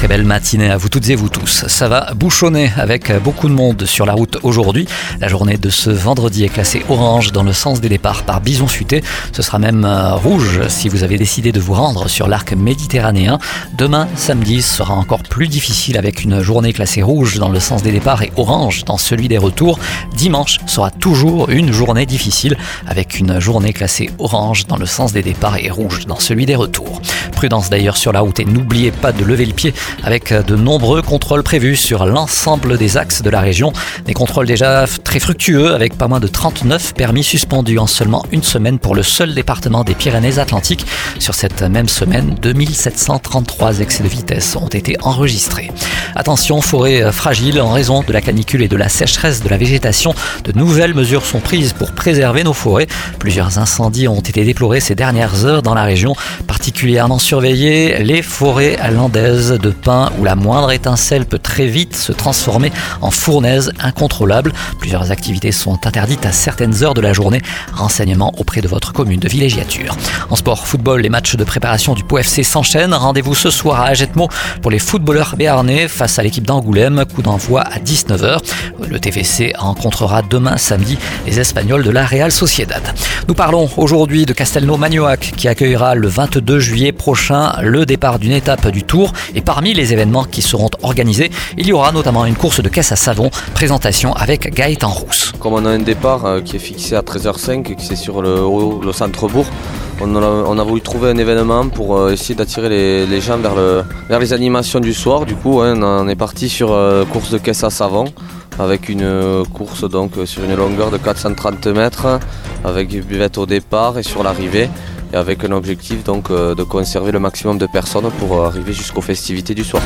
Très belle matinée à vous toutes et vous tous. Ça va bouchonner avec beaucoup de monde sur la route aujourd'hui. La journée de ce vendredi est classée orange dans le sens des départs par bison futé. Ce sera même euh, rouge si vous avez décidé de vous rendre sur l'arc méditerranéen. Demain, samedi, sera encore plus difficile avec une journée classée rouge dans le sens des départs et orange dans celui des retours. Dimanche sera toujours une journée difficile avec une journée classée orange dans le sens des départs et rouge dans celui des retours. Prudence d'ailleurs sur la route et n'oubliez pas de lever le pied avec de nombreux contrôles prévus sur l'ensemble des axes de la région. Des contrôles déjà très fructueux avec pas moins de 39 permis suspendus en seulement une semaine pour le seul département des Pyrénées-Atlantiques. Sur cette même semaine, 2733 excès de vitesse ont été enregistrés. Attention, forêt fragile en raison de la canicule et de la sécheresse de la végétation. De nouvelles mesures sont prises pour préserver nos forêts. Plusieurs incendies ont été déplorés ces dernières heures dans la région, particulièrement surveillées les forêts landaises de pin où la moindre étincelle peut très vite se transformer en fournaise incontrôlable. Plusieurs activités sont interdites à certaines heures de la journée. Renseignements auprès de votre commune de villégiature. En sport football, les matchs de préparation du POFC s'enchaînent. Rendez-vous ce soir à Agetmo pour les footballeurs béarnais face à l'équipe d'Angoulême. Coup d'envoi à 19h. Le TFC rencontrera demain samedi les Espagnols de la Real Sociedad. Nous parlons aujourd'hui de Castelnau Magnoac qui accueillera le 22 juillet prochain le départ d'une étape du Tour et parmi les événements qui seront organisés, il y aura notamment une course de caisse à savon, présentation avec Gaëtan Rousse. Comme on a un départ euh, qui est fixé à 13h05 et qui c'est sur le, le centre-bourg, on a, voulu trouver un événement pour euh, essayer d'attirer les, gens vers, le, vers, les animations du soir. Du coup, on est parti sur euh, course de caisse à savon avec une euh, course donc sur une longueur de 430 mètres avec une buvette au départ et sur l'arrivée et avec un objectif donc de conserver le maximum de personnes pour arriver jusqu'aux festivités du soir.